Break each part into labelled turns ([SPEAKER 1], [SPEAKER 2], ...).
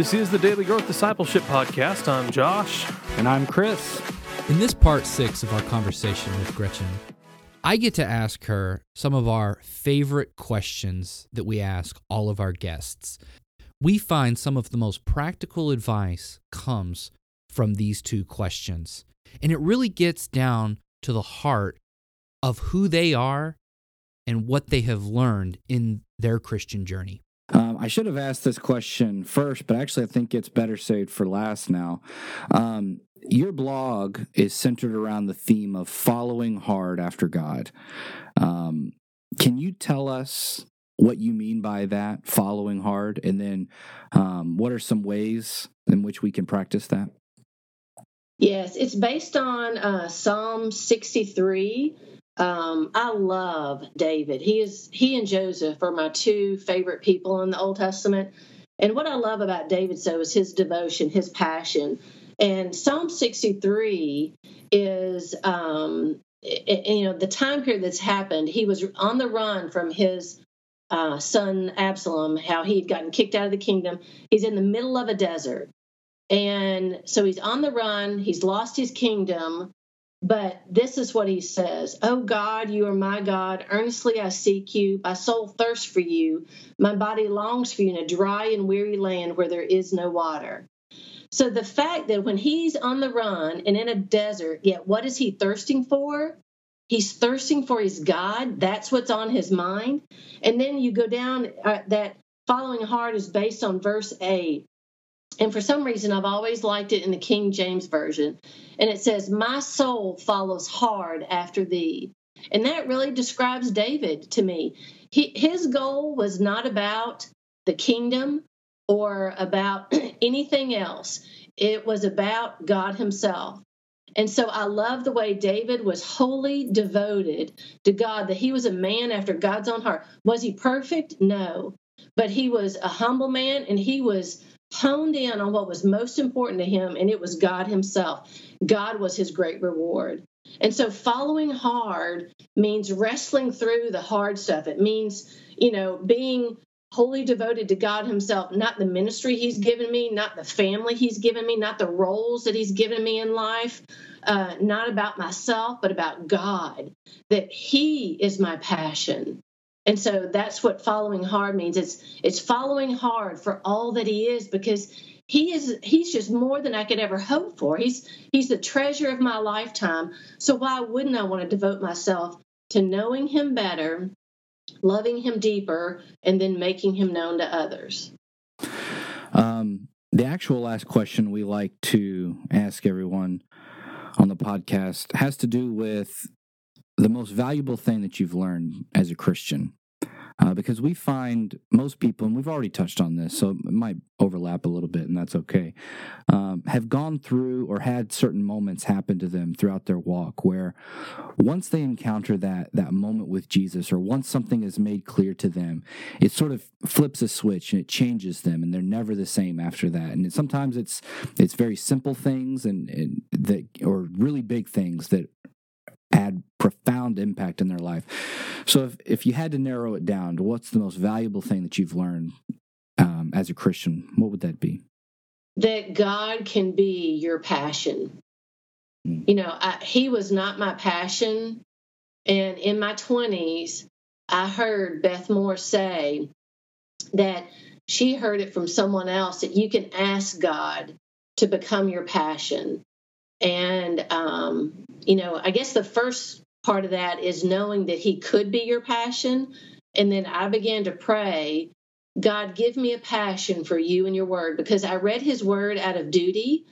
[SPEAKER 1] This is the Daily Growth Discipleship Podcast. I'm Josh.
[SPEAKER 2] And I'm Chris.
[SPEAKER 3] In this part six of our conversation with Gretchen, I get to ask her some of our favorite questions that we ask all of our guests. We find some of the most practical advice comes from these two questions. And it really gets down to the heart of who they are and what they have learned in their Christian journey.
[SPEAKER 2] Um, I should have asked this question first, but actually, I think it's better saved for last now. Um, your blog is centered around the theme of following hard after God. Um, can you tell us what you mean by that, following hard, and then um, what are some ways in which we can practice that?
[SPEAKER 4] Yes, it's based on uh, Psalm 63. Um, I love David. He is he and Joseph are my two favorite people in the Old Testament. And what I love about David so is his devotion, his passion. And Psalm 63 is um, it, you know the time period that's happened. He was on the run from his uh, son Absalom, how he had gotten kicked out of the kingdom. He's in the middle of a desert. And so he's on the run, he's lost his kingdom, but this is what he says Oh God, you are my God. Earnestly I seek you. My soul thirsts for you. My body longs for you in a dry and weary land where there is no water. So the fact that when he's on the run and in a desert, yet what is he thirsting for? He's thirsting for his God. That's what's on his mind. And then you go down uh, that following hard is based on verse 8 and for some reason, I've always liked it in the King James Version. And it says, My soul follows hard after thee. And that really describes David to me. He, his goal was not about the kingdom or about anything else, it was about God Himself. And so I love the way David was wholly devoted to God, that he was a man after God's own heart. Was he perfect? No. But he was a humble man and he was honed in on what was most important to him, and it was God Himself. God was his great reward. And so following hard means wrestling through the hard stuff. It means, you know, being wholly devoted to God Himself, not the ministry He's given me, not the family He's given me, not the roles that He's given me in life, uh, not about myself, but about God, that He is my passion. And so that's what following hard means. It's it's following hard for all that he is because he is he's just more than I could ever hope for. He's he's the treasure of my lifetime. So why wouldn't I want to devote myself to knowing him better, loving him deeper, and then making him known to others?
[SPEAKER 2] Um, the actual last question we like to ask everyone on the podcast has to do with the most valuable thing that you've learned as a Christian? Uh, because we find most people, and we've already touched on this, so it might overlap a little bit, and that's okay, um, have gone through or had certain moments happen to them throughout their walk where once they encounter that that moment with Jesus, or once something is made clear to them, it sort of flips a switch and it changes them, and they're never the same after that. And sometimes it's it's very simple things and, and that or really big things that add profound impact in their life. So, if, if you had to narrow it down to what's the most valuable thing that you've learned um, as a Christian, what would that be?
[SPEAKER 4] That God can be your passion. Mm. You know, I, He was not my passion. And in my 20s, I heard Beth Moore say that she heard it from someone else that you can ask God to become your passion. And, um, you know, I guess the first part of that is knowing that He could be your passion. And then I began to pray, God, give me a passion for you and your word, because I read His word out of duty,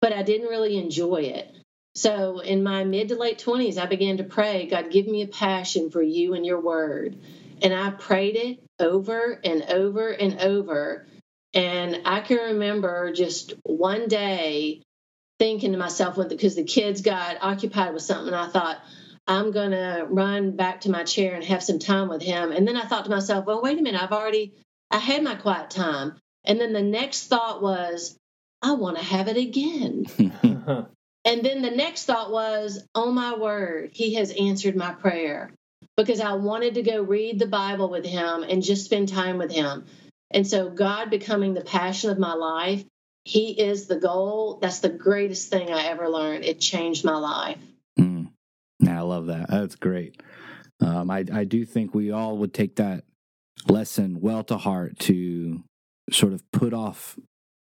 [SPEAKER 4] but I didn't really enjoy it. So in my mid to late 20s, I began to pray, God, give me a passion for you and your word. And I prayed it over and over and over. And I can remember just one day thinking to myself because the kids got occupied with something. I thought, I'm going to run back to my chair and have some time with him. And then I thought to myself, well, wait a minute, I've already, I had my quiet time. And then the next thought was, I want to have it again. and then the next thought was, oh my word, he has answered my prayer because I wanted to go read the Bible with him and just spend time with him. And so, God becoming the passion of my life, He is the goal. That's the greatest thing I ever learned. It changed my life.
[SPEAKER 2] Mm. I love that. That's great. Um, I, I do think we all would take that lesson well to heart to sort of put off,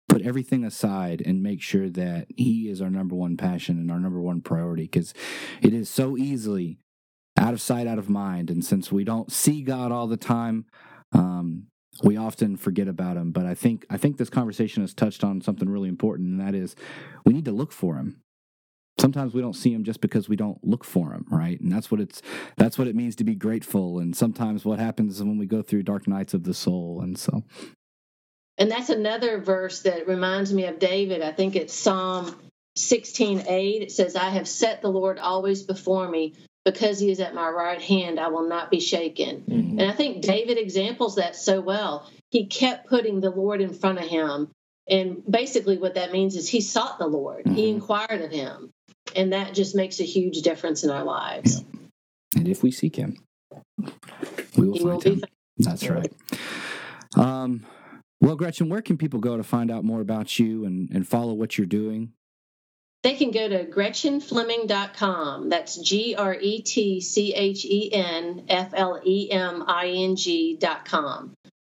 [SPEAKER 2] put everything aside and make sure that He is our number one passion and our number one priority because it is so easily out of sight, out of mind. And since we don't see God all the time, um, we often forget about him. But I think I think this conversation has touched on something really important, and that is we need to look for him. Sometimes we don't see him just because we don't look for him, right? And that's what it's that's what it means to be grateful. And sometimes what happens is when we go through dark nights of the soul, and so.
[SPEAKER 4] And that's another verse that reminds me of David. I think it's Psalm 16 8. It says, I have set the Lord always before me because he is at my right hand, I will not be shaken. Mm-hmm. And I think David examples that so well. He kept putting the Lord in front of him. And basically, what that means is he sought the Lord, mm-hmm. he inquired of him. And that just makes a huge difference in our lives. Yeah.
[SPEAKER 2] And if we seek him, we will he find will him. That's right. Um, well, Gretchen, where can people go to find out more about you and, and follow what you're doing?
[SPEAKER 4] They can go to gretchenfleming.com. That's G R E T C H E N F L E M I N G.com.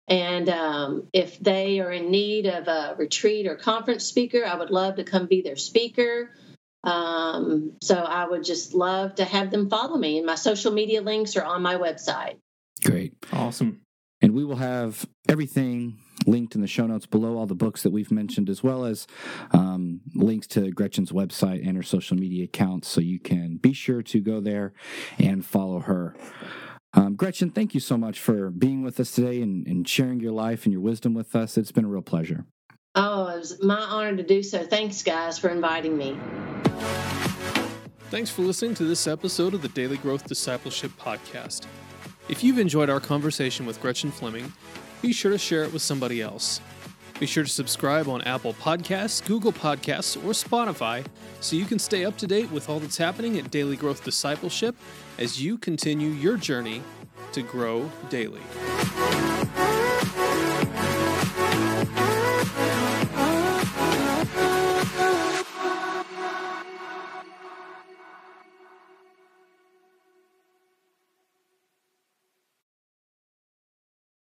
[SPEAKER 4] And um, if they are in need of a retreat or conference speaker, I would love to come be their speaker. Um, so I would just love to have them follow me. And my social media links are on my website.
[SPEAKER 2] Great.
[SPEAKER 1] Awesome.
[SPEAKER 2] And we will have everything linked in the show notes below, all the books that we've mentioned, as well as um, links to Gretchen's website and her social media accounts. So you can be sure to go there and follow her. Um, Gretchen, thank you so much for being with us today and, and sharing your life and your wisdom with us. It's been a real pleasure.
[SPEAKER 4] Oh, it was my honor to do so. Thanks, guys, for inviting me.
[SPEAKER 1] Thanks for listening to this episode of the Daily Growth Discipleship Podcast. If you've enjoyed our conversation with Gretchen Fleming, be sure to share it with somebody else. Be sure to subscribe on Apple Podcasts, Google Podcasts, or Spotify so you can stay up to date with all that's happening at Daily Growth Discipleship as you continue your journey to grow daily.